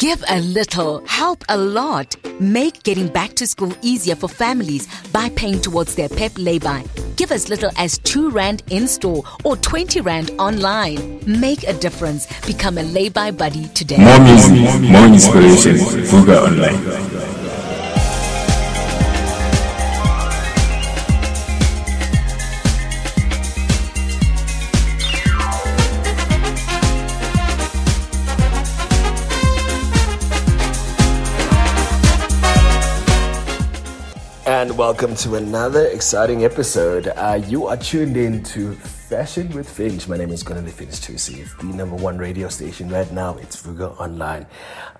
Give a little, help a lot. Make getting back to school easier for families by paying towards their PEP lay-by. Give as little as 2 Rand in store or 20 Rand online. Make a difference. Become a lay-by buddy today. More music, more inspiration. Vuka Online. Welcome to another exciting episode. Uh, you are tuned in to Fashion with Finch. My name is Kwanele Finch Thusi. It's the number one radio station right now. It's Vuka Online.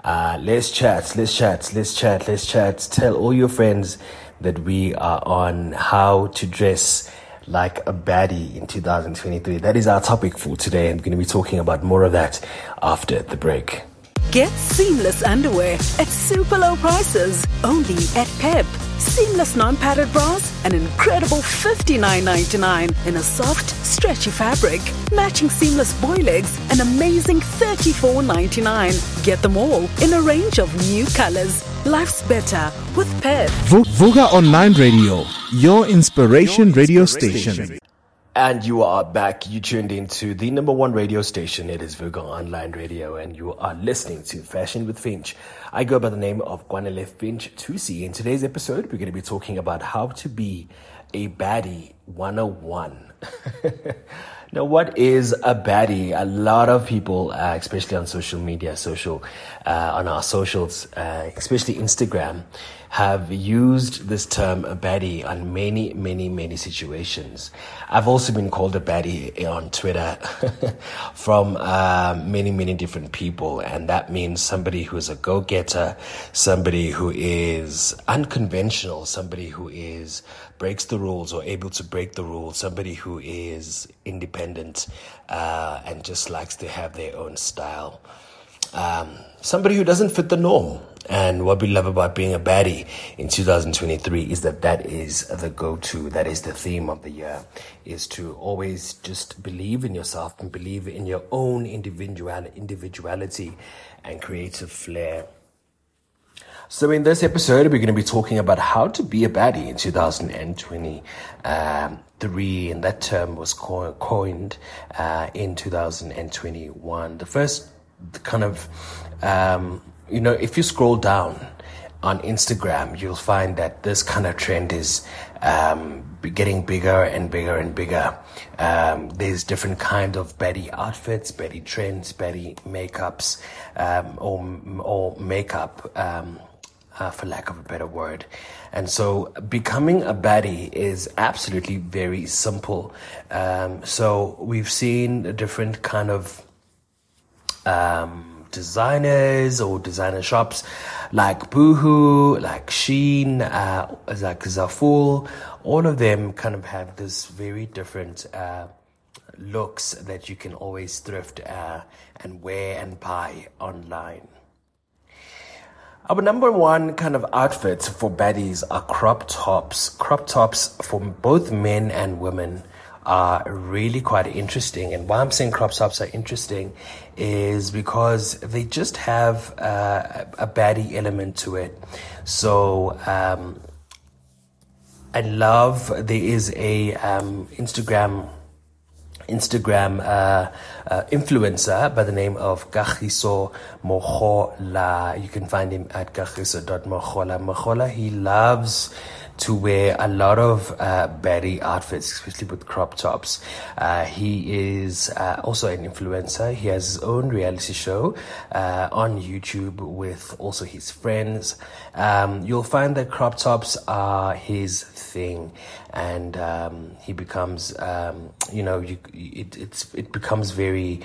Uh, let's chat, let's chat, let's chat, let's chat. Tell all your friends that we are on how to dress like a baddie in 2023. That is our topic for today. I'm going to be talking about more of that after the break. Get seamless underwear at super low prices only at Pep. Seamless non-padded bras, an incredible $59.99 in a soft, stretchy fabric. Matching seamless boy legs, an amazing $34.99. Get them all in a range of new colors. Life's better with Pep. Vuka Online Radio, your inspiration radio station. And you are back. You tuned into the number one radio station. It is Vuka Online Radio, and you are listening to Fashion with Finch. I go by the name of Kwanele Finch Thusi. In today's episode, we're going to be talking about how to be a baddie 101. now, what is a baddie? A lot of people, uh, especially on social media, social, uh, on our socials, uh, especially Instagram, have used this term a baddie on many, many, many situations. I've also been called a baddie on Twitter from uh, many, many different people, and that means somebody who is a go getter, somebody who is unconventional, somebody who is breaks the rules or able to break the rules, somebody who is independent uh, and just likes to have their own style. Um, somebody who doesn't fit the norm. And what we love about being a baddie in 2023 is that that is the go-to, that is the theme of the year, is to always just believe in yourself and believe in your own individual individuality and creative flair. So in this episode, we're going to be talking about how to be a baddie in 2023, and that term was coined uh, in 2021. The first kind of um, you know, if you scroll down on Instagram, you'll find that this kind of trend is um, getting bigger and bigger and bigger. Um, there's different kind of baddie outfits, baddie trends, baddie makeups, um, or or makeup, um, uh, for lack of a better word. And so, becoming a baddie is absolutely very simple. Um, so we've seen different kind of um, designers or designer shops like Boohoo, like Shein, uh, like Zaful, all of them kind of have this very different uh, looks that you can always thrift uh, and wear and buy online. Our number one kind of outfits for baddies are crop tops. Crop tops for both men and women are really quite interesting. And why I'm saying crop tops are interesting is because they just have uh, a baddie element to it. So, um, I love there is a um, Instagram Instagram uh, uh, influencer by the name of Kagiso Mohola. You can find him at kagiso.mohola. Mohola, he loves to wear a lot of uh, outfits, especially with crop tops. Uh, he is uh, also an influencer. He has his own reality show uh, on YouTube with also his friends. Um, you'll find that crop tops are his thing, and um, he becomes, um, you know, you, it, it becomes very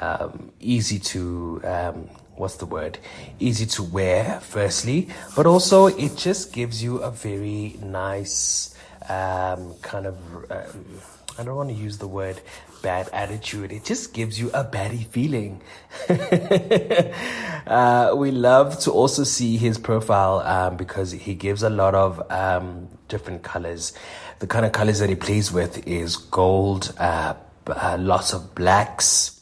um, easy to um, what's the word? Easy to wear firstly but also it just gives you a very nice um, kind of um, i don't want to use the word bad attitude. It just gives you a baddie feeling. Uh, we love to also see his profile um, because he gives a lot of um, different colors. The kind of colors that he plays with is gold uh, uh, lots of blacks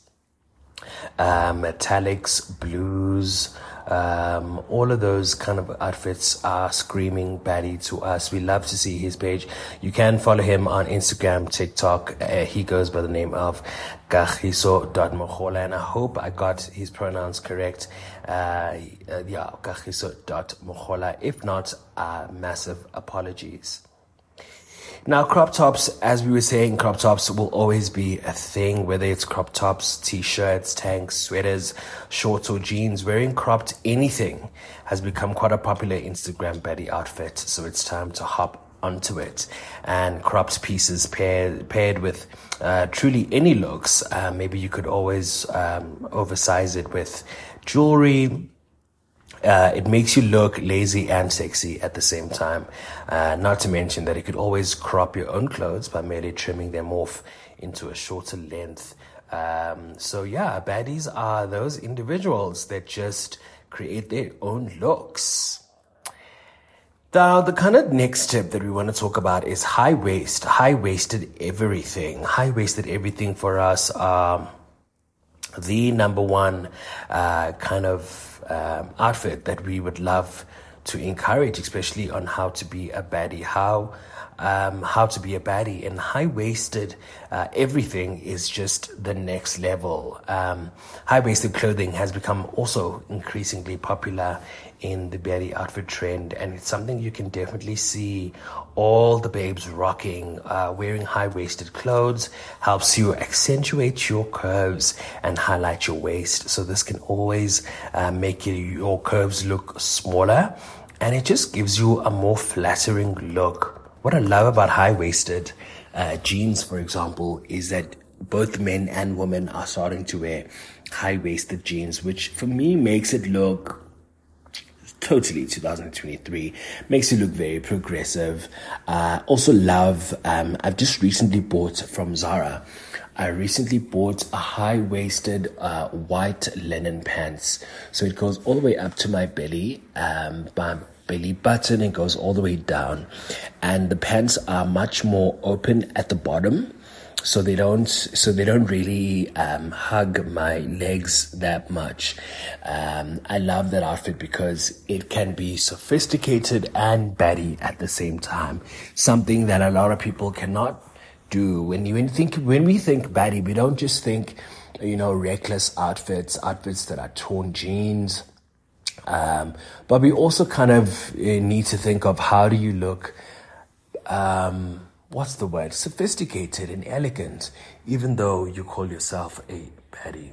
uh, metallics, blues, Um, all of those kind of outfits are screaming baddie to us. We love to see his page. You can follow him on Instagram, TikTok. Uh, he goes by the name of kagiso.mohola, and I hope I got his pronouns correct. Uh, yeah, kagiso.mohola. If not, uh, massive apologies. Now, crop tops, as we were saying, crop tops will always be a thing, whether it's crop tops, t-shirts, tanks, sweaters, shorts or jeans. Wearing cropped anything has become quite a popular Instagram baddie outfit. So it's time to hop onto it. And cropped pieces paired, paired with uh, truly any looks. Uh, maybe you could always um, oversize it with jewelry, uh, it makes you look lazy and sexy at the same time. Uh, not to mention that you could always crop your own clothes by merely trimming them off into a shorter length. Um, so yeah, baddies are those individuals that just create their own looks. Now, the kind of next tip that we want to talk about is high waist, high waisted everything. High waisted everything for us. Um, the number one uh, kind of um, outfit that we would love to encourage, especially on how to be a baddie, how um, how to be a baddie. And high waisted uh, everything is just the next level. Um, high waisted clothing has become also increasingly popular in the baddie outfit trend, and it's something you can definitely see all the babes rocking. Uh, wearing high waisted clothes helps you accentuate your curves and highlight your waist. So, this can always uh, make your curves look smaller and it just gives you a more flattering look. What I love about high waisted uh, jeans, for example, is that both men and women are starting to wear high waisted jeans, which for me makes it look totally 2023 makes it look very progressive. Uh, also love um, i've just recently bought from zara i recently bought a high-waisted uh, white linen pants so it goes all the way up to my belly um, my belly button it goes all the way down and the pants are much more open at the bottom so they don't so they don't really um, hug my legs that much. Um, I love that outfit because it can be sophisticated and baddie at the same time. Something that a lot of people cannot do. When you think when we think baddie, we don't just think you know reckless outfits, outfits that are torn jeans. Um, but we also kind of uh, need to think of how do you look um, what's the word, sophisticated and elegant, even though you call yourself a baddie.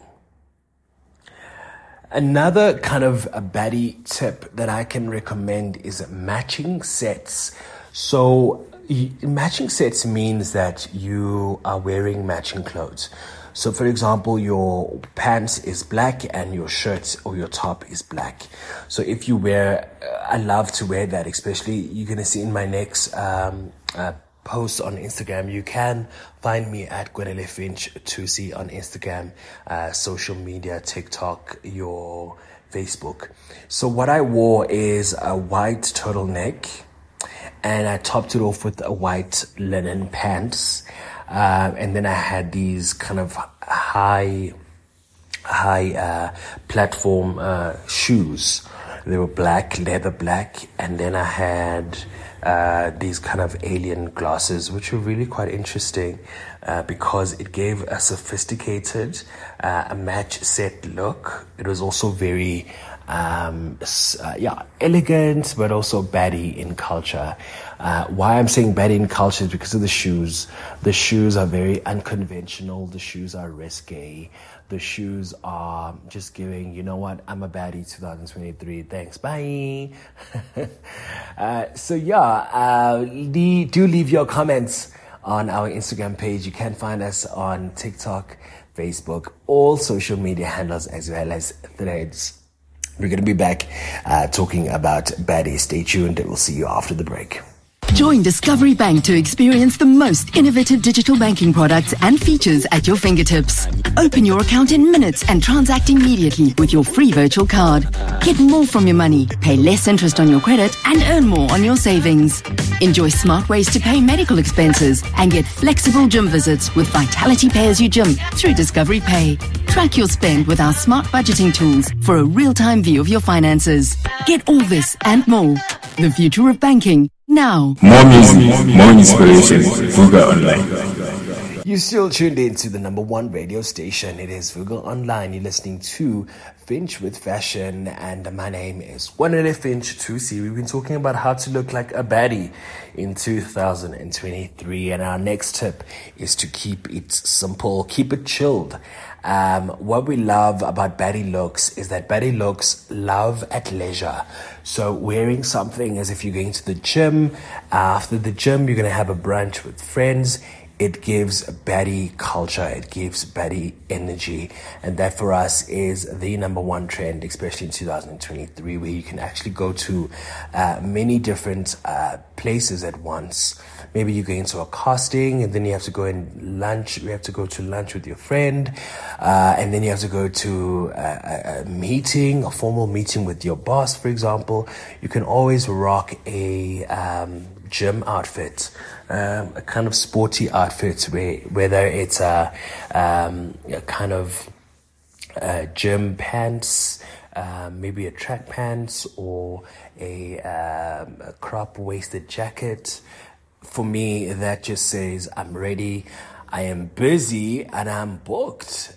Another kind of a baddie tip that I can recommend is matching sets. So matching sets means that you are wearing matching clothes. So, for example, your pants is black and your shirt or your top is black. So, if you wear, I love to wear that, especially you're gonna see in my next um, uh, posts on Instagram. You can find me at Kwanele Finch see on Instagram, uh, social media, TikTok, your Facebook. So what I wore is a white turtleneck and I topped it off with a white linen pants. Uh, and then I had these kind of high, high, uh, platform, uh, shoes. They were black, leather black. And then I had, uh, these kind of alien glasses, which were really quite interesting uh, because it gave a sophisticated, uh, a match set look. It was also very, um, uh, yeah, elegant, but also baddie in culture. Uh, why I'm saying baddie in culture is because of the shoes. The shoes are very unconventional. The shoes are risque the shoes are just giving, you know what, I'm a baddie 2023. Thanks. Bye. uh, so, yeah, uh, do leave your comments on our Instagram page. You can find us on TikTok, Facebook, all social media handles, as well as threads. We're going to be back uh, talking about baddies. Stay tuned. And we'll see you after the break. Join Discovery Bank to experience the most innovative digital banking products and features at your fingertips. Open your account in minutes and transact immediately with your free virtual card. Get more from your money, pay less interest on your credit, and earn more on your savings. Enjoy smart ways to pay medical expenses and get flexible gym visits with Vitality Pay as you gym through Discovery Pay. Track your spend with our smart budgeting tools for a real-time view of your finances. Get all this and more. The future of banking now. More music, more inspiration. Vuka Online. You still tuned in to the number one radio station. It is Vuka Online. You're listening to Finch with Fashion, and my name is Kwanele Finch Thusi. We've been talking about how to look like a baddie in 2023, and our next tip is to keep it simple, keep it chilled. Um, what we love about baddie looks is that baddie looks love at leisure. So wearing something as if you're going to the gym. After the gym, you're going to have a brunch with friends. It gives baddie culture. It gives baddie energy. And that for us is the number one trend, especially in 2023, where you can actually go to uh, many different uh, places at once. Maybe you go into a casting and then you have to go and lunch. You have to go to lunch with your friend. Uh, and then you have to go to a, a meeting, a formal meeting with your boss, for example. You can always rock a um, gym outfit, um, a kind of sporty outfit, where, whether it's a, um, a kind of uh, gym pants, uh, maybe a track pants, or a, um, a crop waisted jacket. For me, that just says I'm ready. I am busy and I'm booked.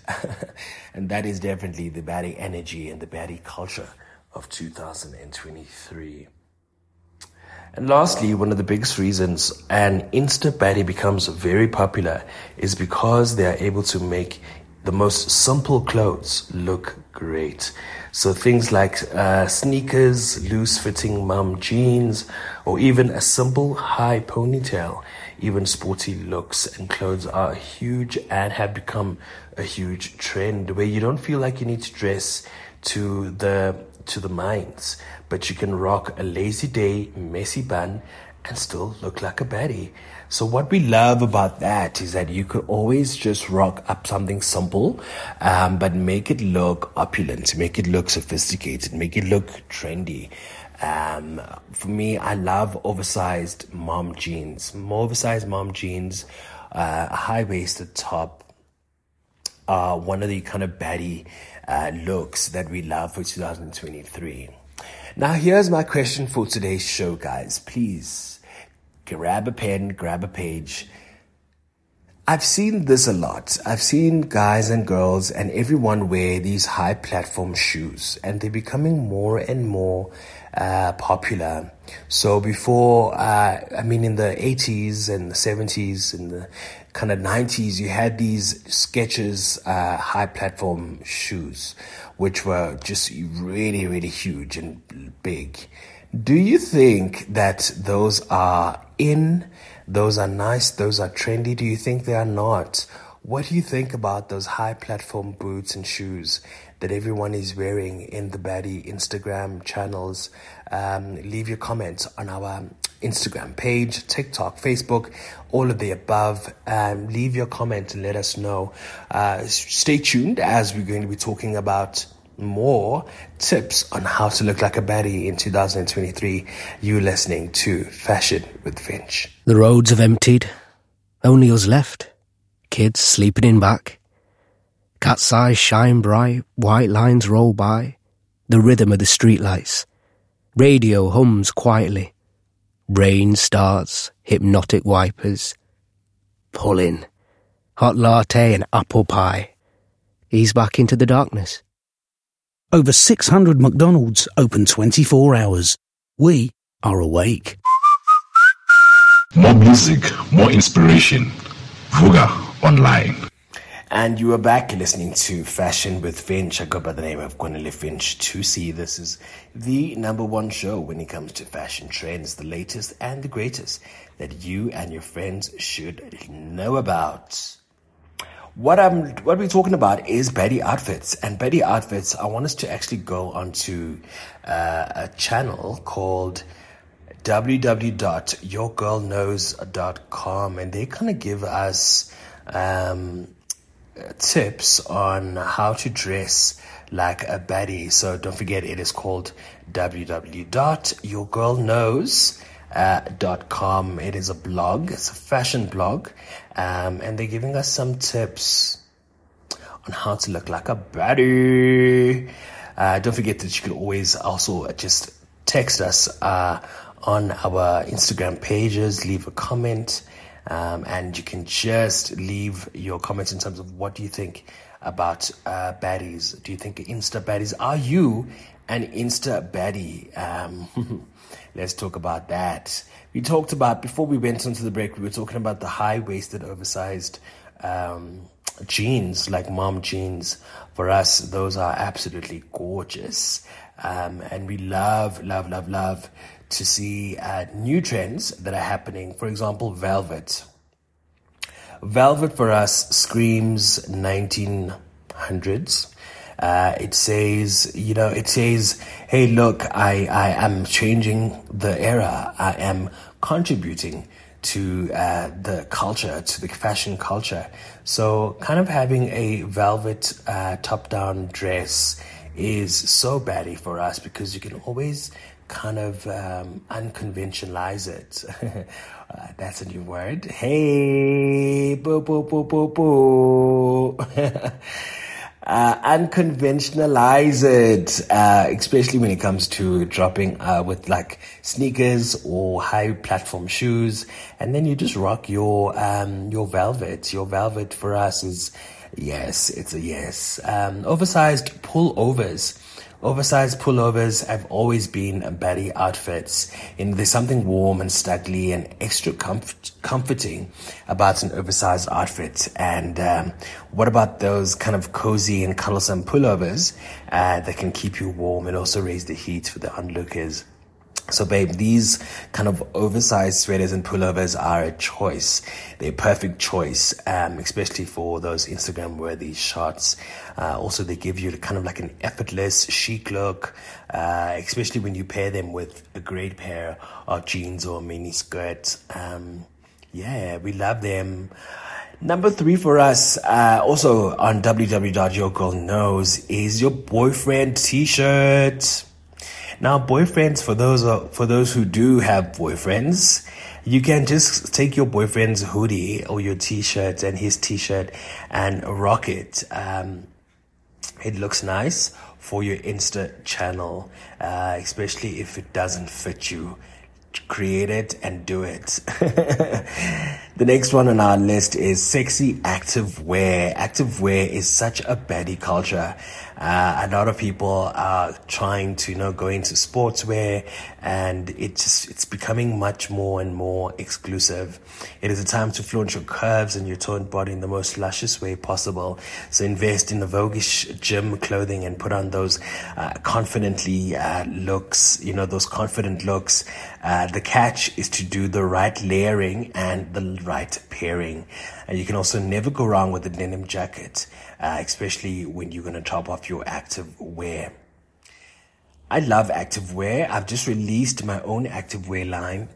and that is definitely the baddie energy and the baddie culture of 2023. And lastly, one of the biggest reasons an Insta baddie becomes very popular is because they are able to make the most simple clothes look great. So things like uh, sneakers, loose fitting mum jeans, or even a simple high ponytail, even sporty looks and clothes are huge and have become a huge trend where you don't feel like you need to dress to the to the mines, but you can rock a lazy day messy bun and still look like a baddie. So what we love about that is that you could always just rock up something simple, um, but make it look opulent, make it look sophisticated, make it look trendy. Um, for me, I love oversized mom jeans, more oversized mom jeans, uh, a high waisted top, uh, one of the kind of baddie uh, looks that we love for 2023. Now, here's my question for today's show, guys. Please grab a pen, grab a page. I've seen this a lot. I've seen guys and girls and everyone wear these high platform shoes, and they're becoming more and more uh, popular. So before, uh, I mean, in the 80s and the 70s and the kind of 90s, you had these Skechers uh, high platform shoes, which were just really, really huge and big. Do you think that those are in? Those are nice? Those are trendy? Do you think they are not? What do you think about those high platform boots and shoes that everyone is wearing in the baddie Instagram channels? Um, leave your comments on our Instagram page, TikTok, Facebook, all of the above. Um, leave your comment and let us know. Uh, stay tuned as we're going to be talking about more tips on how to look like a baddie in 2023. You listening to Fashion with Finch. The roads have emptied. Only us left. Kids sleeping in back. Cat's eyes shine bright, white lines roll by. The rhythm of the streetlights. Radio hums quietly. Rain starts, hypnotic wipers. Pulling. Hot latte and apple pie. Ease back into the darkness. Over 600 McDonald's open 24 hours. We are awake. More music, more inspiration. Vuka Online. And you are back listening to Fashion with Finch. I go by the name of Kwanele Finch to see This is the number one show when it comes to fashion trends, the latest and the greatest that you and your friends should know about. What I'm, what we're talking about is Betty outfits, and Betty outfits. I want us to actually go onto uh, a channel called www.yourgirlknows.com and they kind of give us um, tips on how to dress like a baddie. So don't forget, it is called www.yourgirlknows.com. It is a blog, it's a fashion blog, um, and they're giving us some tips on how to look like a baddie. Uh, don't forget that you can always also just text us uh, on our Instagram pages, leave a comment, um, and you can just leave your comments in terms of what do you think about uh, baddies. Do you think Insta baddies? Are you an Insta baddie? Um, let's talk about that. We talked about, before we went into the break, we were talking about the high waisted, oversized um, jeans, like mom jeans. For us, those are absolutely gorgeous. Um, and we love, love, love, love to see uh, new trends that are happening. For example, velvet. Velvet for us screams 1900s. Uh, it says, you know, it says, hey, look, I, I am changing the era. I am contributing to uh, the culture, to the fashion culture. So, kind of having a velvet uh, top down dress is so baddie for us because you can always kind of um, unconventionalize it. uh, that's a new word. Hey, boo, boo, boo, boo, boo. uh, unconventionalize it, uh, especially when it comes to dropping uh, with like sneakers or high platform shoes, and then you just rock your um, your velvet. Your velvet for us is yes, it's a yes. Um, oversized pullovers Oversized pullovers have always been a baddie outfits, and there's something warm and snuggly and extra comfort, comforting about an oversized outfit. And um, what about those kind of cozy and colorsome pullovers uh, that can keep you warm and also raise the heat for the onlookers? So, babe, these kind of oversized sweaters and pullovers are a choice. They're a perfect choice, um, especially for those Instagram worthy shots. Uh, also, they give you kind of like an effortless, chic look, uh, especially when you pair them with a great pair of jeans or mini skirt. Um, yeah, we love them. Number three for us, uh, also on www.yourgirlknows, is your boyfriend t-shirt. Now, boyfriends, for those uh, for those who do have boyfriends, you can just take your boyfriend's hoodie or your t-shirt and his t-shirt and rock it. Um, it looks nice for your Insta channel, uh, especially if it doesn't fit you. Create it and do it. the next one on our list is sexy active wear. Active wear is such a baddie culture. Uh, a lot of people are trying to, you know, go into sportswear and it's just, it's becoming much more and more exclusive. It is a time to flaunt your curves and your toned body in the most luscious way possible. So invest in the voguish gym clothing and put on those uh, confidently uh, looks, you know, those confident looks. Uh, the catch is to do the right layering and the right pairing. And you can also never go wrong with a denim jacket, uh, especially when you're going to top off your active wear. I love active wear. I've just released my own active wear line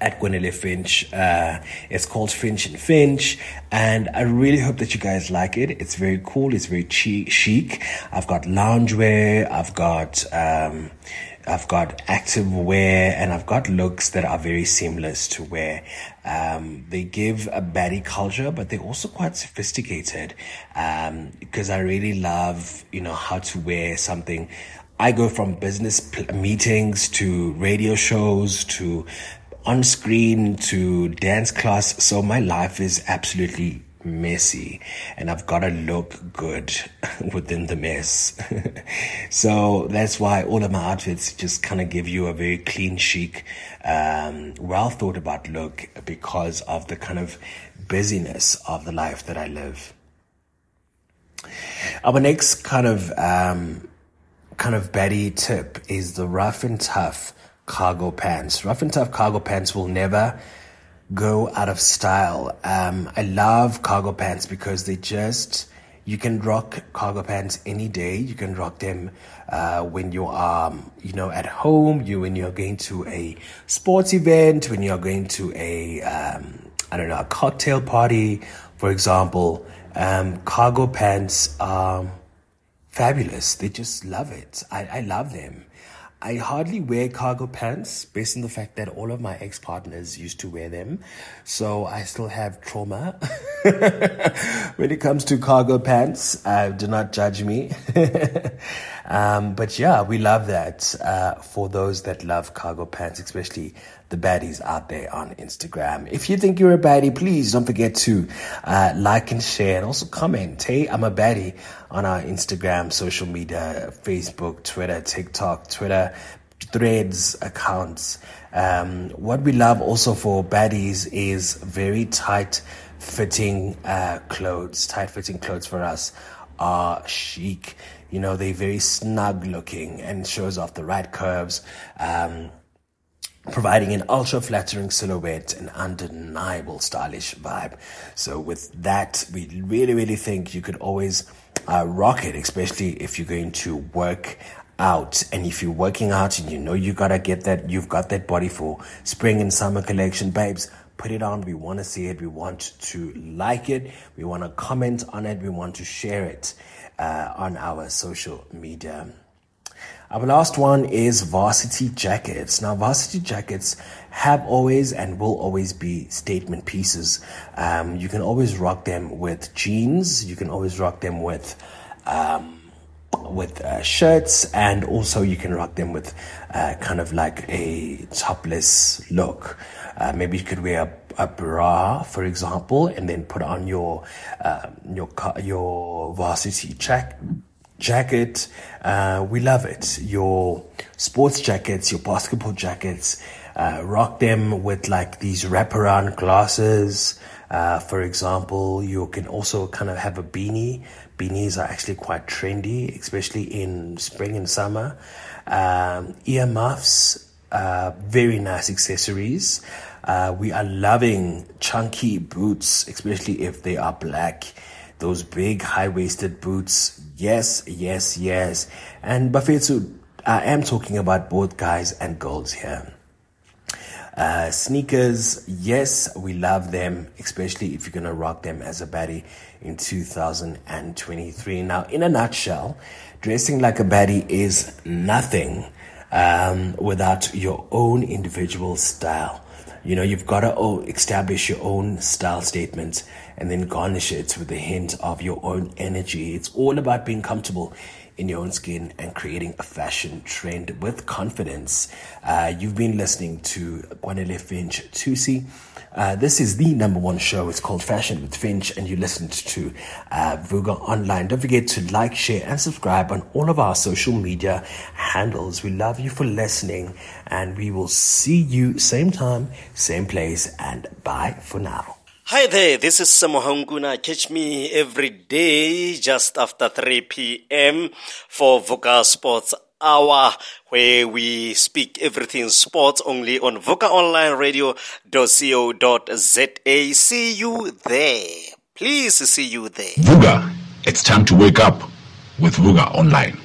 at Kwanele Finch. Uh, it's called Finch and Finch, and I really hope that you guys like it. It's very cool. It's very chic. I've got loungewear. I've got um, I've got active wear and I've got looks that are very seamless to wear. Um, they give a baddie culture, but they're also quite sophisticated. Um, because I really love, you know, how to wear something. I go from business pl- meetings to radio shows to on screen to dance class. So my life is absolutely messy and I've got to look good within the mess. so that's why all of my outfits just kind of give you a very clean, chic, um, well thought about look because of the kind of busyness of the life that I live. Our next kind of, um, kind of baddie tip is the rough and tough cargo pants. Rough and tough cargo pants will never go out of style. Um, I love cargo pants because they just, you can rock cargo pants any day. You can rock them uh, when you are, you know, at home. You when you're going to a sports event, when you're going to a, um, I don't know, a cocktail party, for example. Um, cargo pants are fabulous. They just love it. I, I love them. I hardly wear cargo pants based on the fact that all of my ex partners used to wear them. So I still have trauma when it comes to cargo pants. Uh, do not judge me. um, but yeah, we love that uh, for those that love cargo pants, especially the baddies out there on Instagram. If you think you're a baddie, please don't forget to uh, like and share and also comment. Hey, I'm a baddie on our Instagram, social media, Facebook, Twitter, TikTok, Twitter, threads accounts. Um, what we love also for baddies is very tight fitting uh, clothes. Tight fitting clothes for us are chic. You know, they're very snug looking and shows off the right curves. Um, providing an ultra flattering silhouette and undeniable stylish vibe. So with that, we really, really think you could always uh, rock it, especially if you're going to work out. And if you're working out and you know you gotta get that you've got that body for spring and summer collection babes put it on. We want to see it. We want to like it. We want to comment on it. We want to share it uh, on our social media our last one is varsity jackets. Now, varsity jackets have always and will always be statement pieces. Um, you can always rock them with jeans. You can always rock them with, um, with uh, shirts, and also you can rock them with uh, kind of like a topless look. Uh, maybe you could wear a, a, bra, for example, and then put on your uh, your your varsity jacket jacket. Uh, we love it. Your sports jackets, your basketball jackets, uh, rock them with like these wraparound glasses. Uh, for example, you can also kind of have a beanie. Beanies are actually quite trendy, especially in spring and summer. Um, ear muffs, uh, very nice accessories. Uh, we are loving chunky boots, especially if they are black. Those big high waisted boots, Yes, yes, yes. And Bafetsu, I am talking about both guys and girls here. Uh, sneakers, yes, we love them, especially if you're going to rock them as a baddie in 2023. Now, in a nutshell, dressing like a baddie is nothing um, without your own individual style. You know, you've got to establish your own style statement and then garnish it with a hint of your own energy. It's all about being comfortable in your own skin and creating a fashion trend with confidence. Uh, you've been listening to Kwanele Finch Thusi. Uh, this is the number one show. It's called Fashion with Finch, and you listened to uh, Vuka Online. Don't forget to like, share, and subscribe on all of our social media handles. We love you for listening, and we will see you same time, same place, and bye for now. Hi there, this is Samohanguna. Catch me every day just after 3 p.m. for Vuka Sports Hour, where we speak everything sports only on VukaOnlineRadio.co.za. See you there. Please see you there. Vuka, it's time to wake up with Vuka Online.